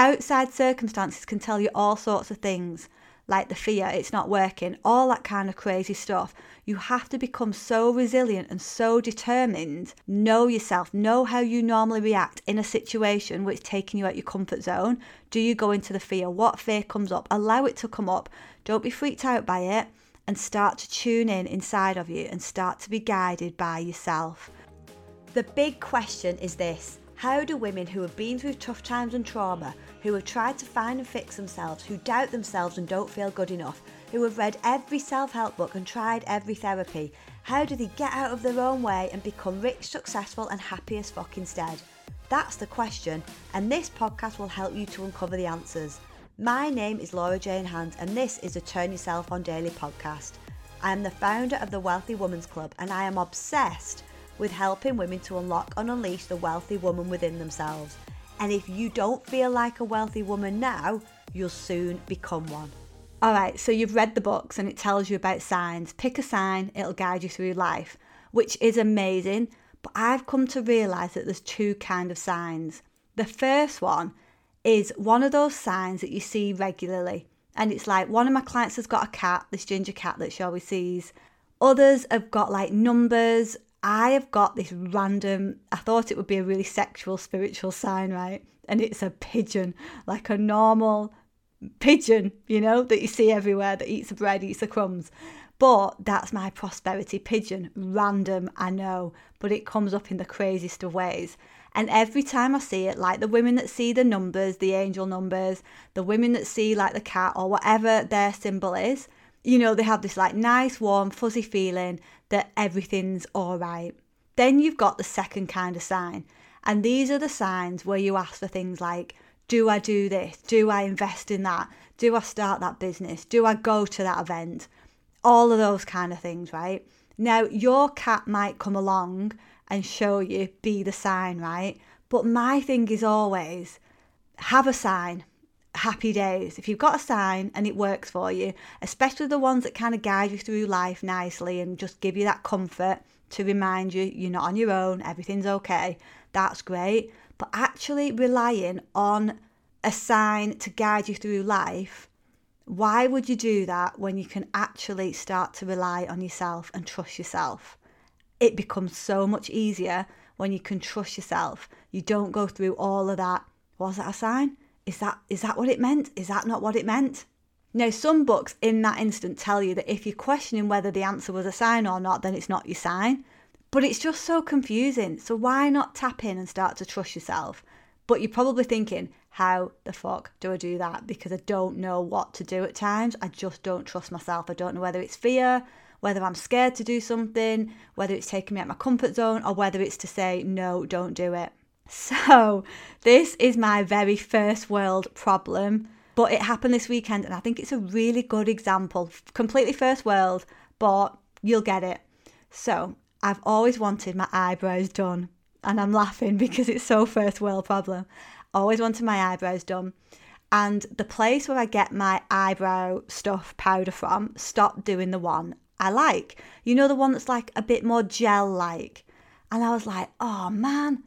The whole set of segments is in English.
Outside circumstances can tell you all sorts of things, like the fear, it's not working, all that kind of crazy stuff. You have to become so resilient and so determined. Know yourself, know how you normally react in a situation which is taking you out of your comfort zone. Do you go into the fear? What fear comes up? Allow it to come up. Don't be freaked out by it and start to tune in inside of you and start to be guided by yourself. The big question is this How do women who have been through tough times and trauma, who have tried to find and fix themselves, who doubt themselves and don't feel good enough, who have read every self help book and tried every therapy, how do they get out of their own way and become rich, successful, and happy as fuck instead? That's the question, and this podcast will help you to uncover the answers. My name is Laura Jane Hand, and this is a Turn Yourself On Daily podcast. I am the founder of the Wealthy Women's Club, and I am obsessed with helping women to unlock and unleash the wealthy woman within themselves. And if you don't feel like a wealthy woman now, you'll soon become one. All right, so you've read the books and it tells you about signs. Pick a sign, it'll guide you through life, which is amazing. But I've come to realize that there's two kind of signs. The first one is one of those signs that you see regularly. And it's like one of my clients has got a cat, this ginger cat that she always sees. Others have got like numbers. I have got this random, I thought it would be a really sexual, spiritual sign, right? And it's a pigeon, like a normal pigeon, you know, that you see everywhere that eats the bread, eats the crumbs. But that's my prosperity pigeon. Random, I know, but it comes up in the craziest of ways. And every time I see it, like the women that see the numbers, the angel numbers, the women that see like the cat or whatever their symbol is, you know, they have this like nice, warm, fuzzy feeling that everything's all right. Then you've got the second kind of sign. And these are the signs where you ask for things like, do I do this? Do I invest in that? Do I start that business? Do I go to that event? All of those kind of things, right? Now, your cat might come along and show you, be the sign, right? But my thing is always have a sign. Happy days. If you've got a sign and it works for you, especially the ones that kind of guide you through life nicely and just give you that comfort to remind you you're not on your own, everything's okay, that's great. But actually relying on a sign to guide you through life, why would you do that when you can actually start to rely on yourself and trust yourself? it becomes so much easier when you can trust yourself. You don't go through all of that. Was that a sign? Is that is that what it meant? Is that not what it meant? Now, some books in that instant tell you that if you're questioning whether the answer was a sign or not, then it's not your sign. But it's just so confusing. So why not tap in and start to trust yourself? But you're probably thinking, how the fuck do I do that? Because I don't know what to do at times. I just don't trust myself. I don't know whether it's fear, whether I'm scared to do something, whether it's taking me out my comfort zone, or whether it's to say, no, don't do it. So, this is my very first world problem, but it happened this weekend, and I think it's a really good example. Completely first world, but you'll get it. So, I've always wanted my eyebrows done, and I'm laughing because it's so first world problem. Always wanted my eyebrows done. And the place where I get my eyebrow stuff powder from stopped doing the one I like. You know, the one that's like a bit more gel like. And I was like, oh man.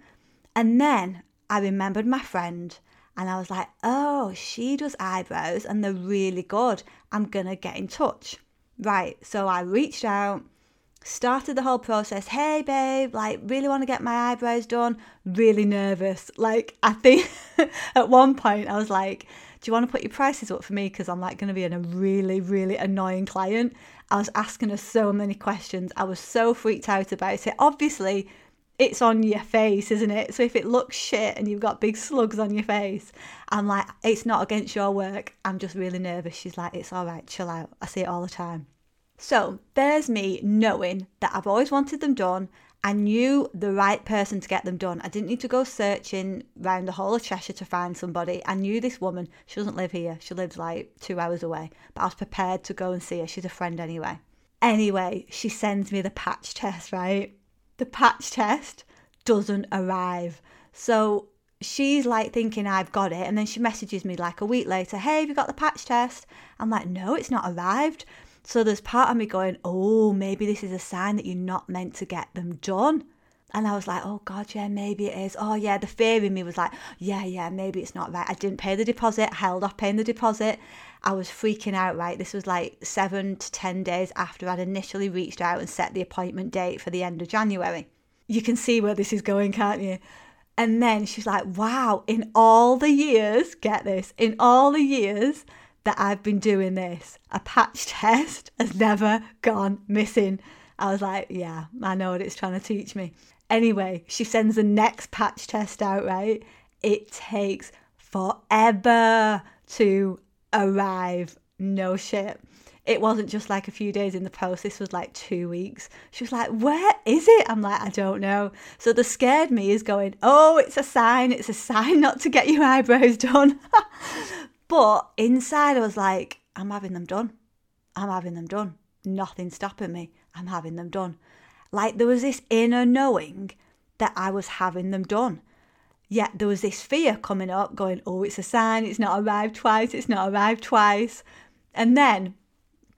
And then I remembered my friend and I was like, oh, she does eyebrows and they're really good. I'm going to get in touch. Right. So I reached out, started the whole process. Hey, babe, like, really want to get my eyebrows done. Really nervous. Like, I think at one point I was like, do you want to put your prices up for me? Because I'm like going to be in a really, really annoying client. I was asking her so many questions. I was so freaked out about it. Obviously, it's on your face, isn't it? So if it looks shit and you've got big slugs on your face, I'm like, it's not against your work. I'm just really nervous. She's like, it's all right, chill out. I see it all the time. So there's me knowing that I've always wanted them done. I knew the right person to get them done. I didn't need to go searching around the whole of Cheshire to find somebody. I knew this woman. She doesn't live here. She lives like two hours away. But I was prepared to go and see her. She's a friend anyway. Anyway, she sends me the patch test, right? The patch test doesn't arrive. So she's like thinking I've got it. And then she messages me like a week later, Hey, have you got the patch test? I'm like, No, it's not arrived. So there's part of me going, oh, maybe this is a sign that you're not meant to get them done. And I was like, oh God, yeah, maybe it is. Oh yeah, the fear in me was like, yeah, yeah, maybe it's not right. I didn't pay the deposit, held off paying the deposit. I was freaking out, right? This was like seven to 10 days after I'd initially reached out and set the appointment date for the end of January. You can see where this is going, can't you? And then she's like, wow, in all the years, get this, in all the years that I've been doing this, a patch test has never gone missing. I was like, yeah, I know what it's trying to teach me. Anyway, she sends the next patch test out, right? It takes forever to arrive. No shit. It wasn't just like a few days in the post, this was like two weeks. She was like, Where is it? I'm like, I don't know. So the scared me is going, Oh, it's a sign. It's a sign not to get your eyebrows done. but inside, I was like, I'm having them done. I'm having them done. Nothing's stopping me. I'm having them done. Like there was this inner knowing that I was having them done. Yet there was this fear coming up, going, oh, it's a sign, it's not arrived twice, it's not arrived twice. And then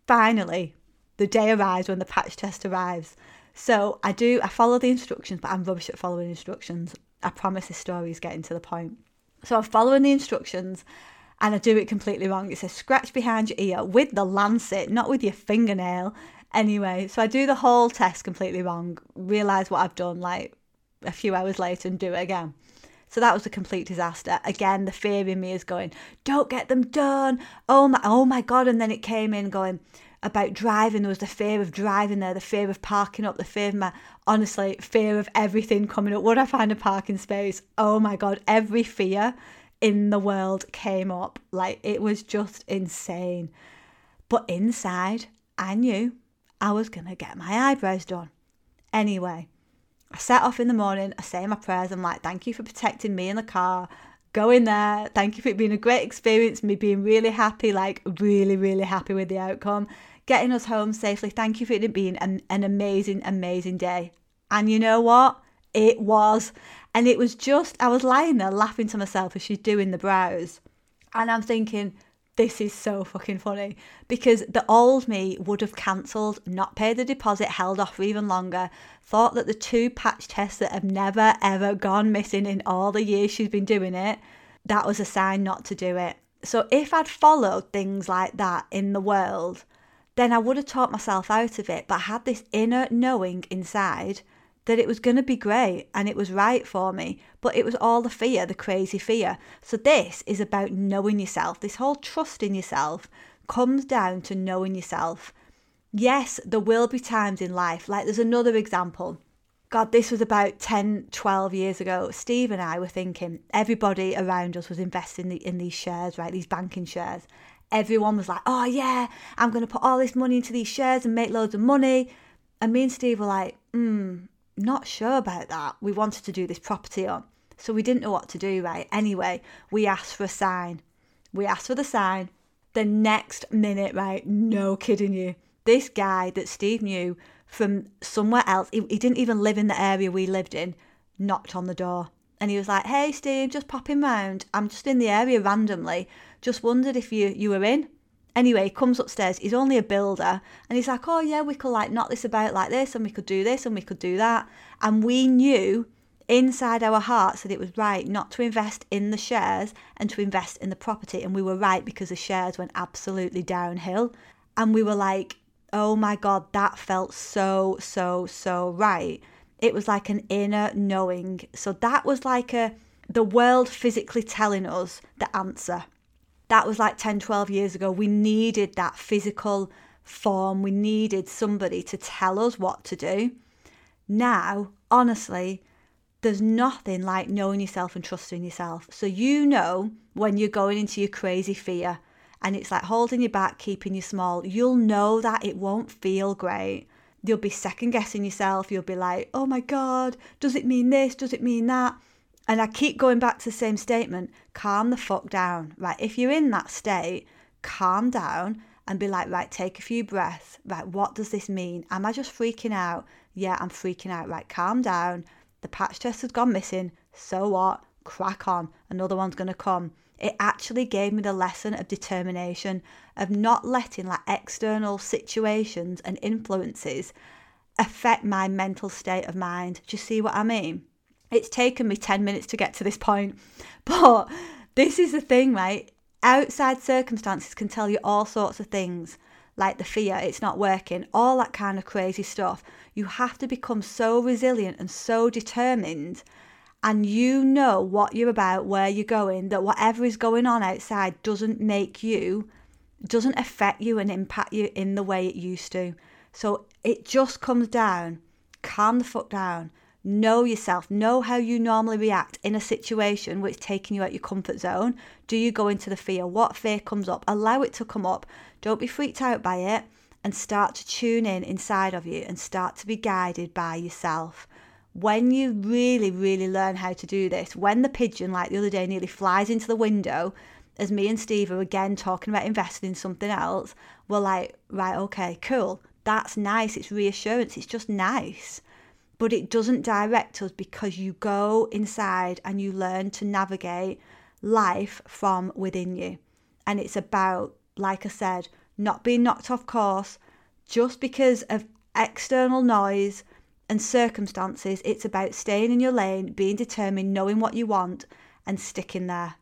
finally, the day arrives when the patch test arrives. So I do, I follow the instructions, but I'm rubbish at following instructions. I promise this story is getting to the point. So I'm following the instructions and I do it completely wrong. It says scratch behind your ear with the lancet, not with your fingernail. Anyway, so I do the whole test completely wrong, realise what I've done like a few hours later and do it again. So that was a complete disaster. Again, the fear in me is going, don't get them done. Oh my, oh my God. And then it came in going about driving. There was the fear of driving there, the fear of parking up, the fear of my, honestly, fear of everything coming up. Would I find a parking space? Oh my God. Every fear in the world came up. Like it was just insane. But inside, I knew I was going to get my eyebrows done. Anyway, I set off in the morning, I say my prayers, I'm like, thank you for protecting me in the car. Go in there. Thank you for it being a great experience, me being really happy, like really, really happy with the outcome. Getting us home safely. Thank you for it being an, an amazing, amazing day. And you know what? It was. And it was just, I was lying there laughing to myself as she's doing the brows. And I'm thinking, this is so fucking funny because the old me would have cancelled, not paid the deposit, held off for even longer, thought that the two patch tests that have never ever gone missing in all the years she's been doing it, that was a sign not to do it. So if I'd followed things like that in the world, then I would have taught myself out of it. But I had this inner knowing inside that it was going to be great and it was right for me, but it was all the fear, the crazy fear. So, this is about knowing yourself. This whole trust in yourself comes down to knowing yourself. Yes, there will be times in life, like there's another example. God, this was about 10, 12 years ago. Steve and I were thinking everybody around us was investing in these shares, right? These banking shares. Everyone was like, oh, yeah, I'm going to put all this money into these shares and make loads of money. And me and Steve were like, hmm, not sure about that. We wanted to do this property on. So we didn't know what to do, right? Anyway, we asked for a sign. We asked for the sign. The next minute, right? No kidding you. This guy that Steve knew from somewhere else, he, he didn't even live in the area we lived in, knocked on the door. And he was like, Hey, Steve, just popping round. I'm just in the area randomly. Just wondered if you, you were in. Anyway, he comes upstairs. He's only a builder, and he's like, "Oh yeah, we could like knock this about like this, and we could do this, and we could do that." And we knew inside our hearts that it was right not to invest in the shares and to invest in the property, and we were right because the shares went absolutely downhill. And we were like, "Oh my god, that felt so so so right." It was like an inner knowing. So that was like a the world physically telling us the answer that was like 10, 12 years ago. We needed that physical form. We needed somebody to tell us what to do. Now, honestly, there's nothing like knowing yourself and trusting yourself. So you know when you're going into your crazy fear and it's like holding you back, keeping you small, you'll know that it won't feel great. You'll be second guessing yourself. You'll be like, oh my God, does it mean this? Does it mean that? And I keep going back to the same statement calm the fuck down, right? If you're in that state, calm down and be like, right, take a few breaths. Right, what does this mean? Am I just freaking out? Yeah, I'm freaking out. Right, calm down. The patch test has gone missing. So what? Crack on. Another one's going to come. It actually gave me the lesson of determination, of not letting like external situations and influences affect my mental state of mind. Do you see what I mean? It's taken me 10 minutes to get to this point, but this is the thing, right? Outside circumstances can tell you all sorts of things, like the fear, it's not working, all that kind of crazy stuff. You have to become so resilient and so determined and you know what you're about, where you're going, that whatever is going on outside doesn't make you, doesn't affect you and impact you in the way it used to. So it just comes down, calm the fuck down, know yourself, know how you normally react in a situation which is taking you out your comfort zone. Do you go into the fear? What fear comes up? Allow it to come up. Don't be freaked out by it and start to tune in inside of you and start to be guided by yourself when you really, really learn how to do this, when the pigeon, like the other day, nearly flies into the window, as me and Steve are again talking about investing in something else, we're like, right, okay, cool. That's nice. It's reassurance. It's just nice. But it doesn't direct us because you go inside and you learn to navigate life from within you. And it's about, like I said, not being knocked off course just because of external noise and circumstances, it's about staying in your lane, being determined, knowing what you want, and sticking there.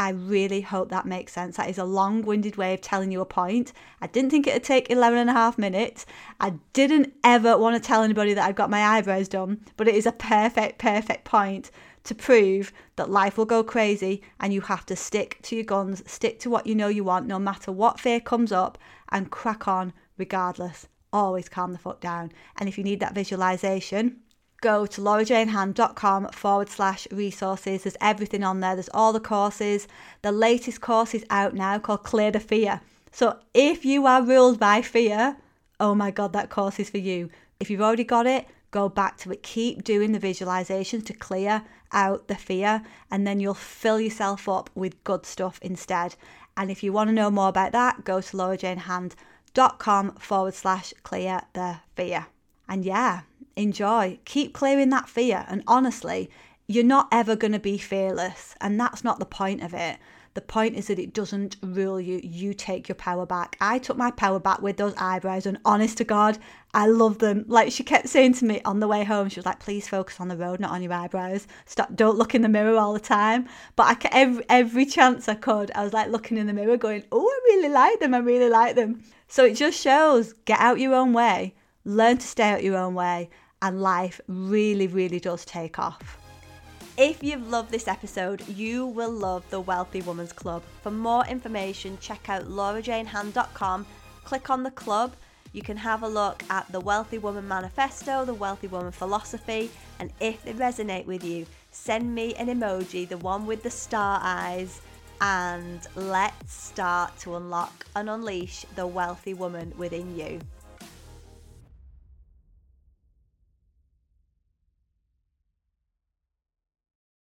I really hope that makes sense. That is a long winded way of telling you a point. I didn't think it would take 11 and a half minutes. I didn't ever want to tell anybody that I've got my eyebrows done, but it is a perfect, perfect point to prove that life will go crazy and you have to stick to your guns, stick to what you know you want, no matter what fear comes up, and crack on regardless always calm the fuck down. And if you need that visualization, go to laurajanehand.com forward slash resources. There's everything on there. There's all the courses. The latest course is out now called Clear the Fear. So if you are ruled by fear, oh my God, that course is for you. If you've already got it, go back to it. Keep doing the visualizations to clear out the fear, and then you'll fill yourself up with good stuff instead. And if you want to know more about that, go to laurajanehand.com forward slash clear the fear. And yeah, enjoy. Keep clearing that fear. And honestly, you're not ever going to be fearless. And that's not the point of it. The point is that it doesn't rule you. You take your power back. I took my power back with those eyebrows, and honest to God, I love them. Like she kept saying to me on the way home, she was like, "Please focus on the road, not on your eyebrows. Stop. Don't look in the mirror all the time." But I every every chance I could, I was like looking in the mirror, going, "Oh, I really like them. I really like them." So it just shows get out your own way, learn to stay out your own way, and life really, really does take off. If you've loved this episode, you will love the Wealthy Woman's Club. For more information, check out laurajanehand.com, click on the club. You can have a look at the Wealthy Woman Manifesto, the Wealthy Woman Philosophy, and if they resonate with you, send me an emoji, the one with the star eyes, and let's start to unlock and unleash the wealthy woman within you.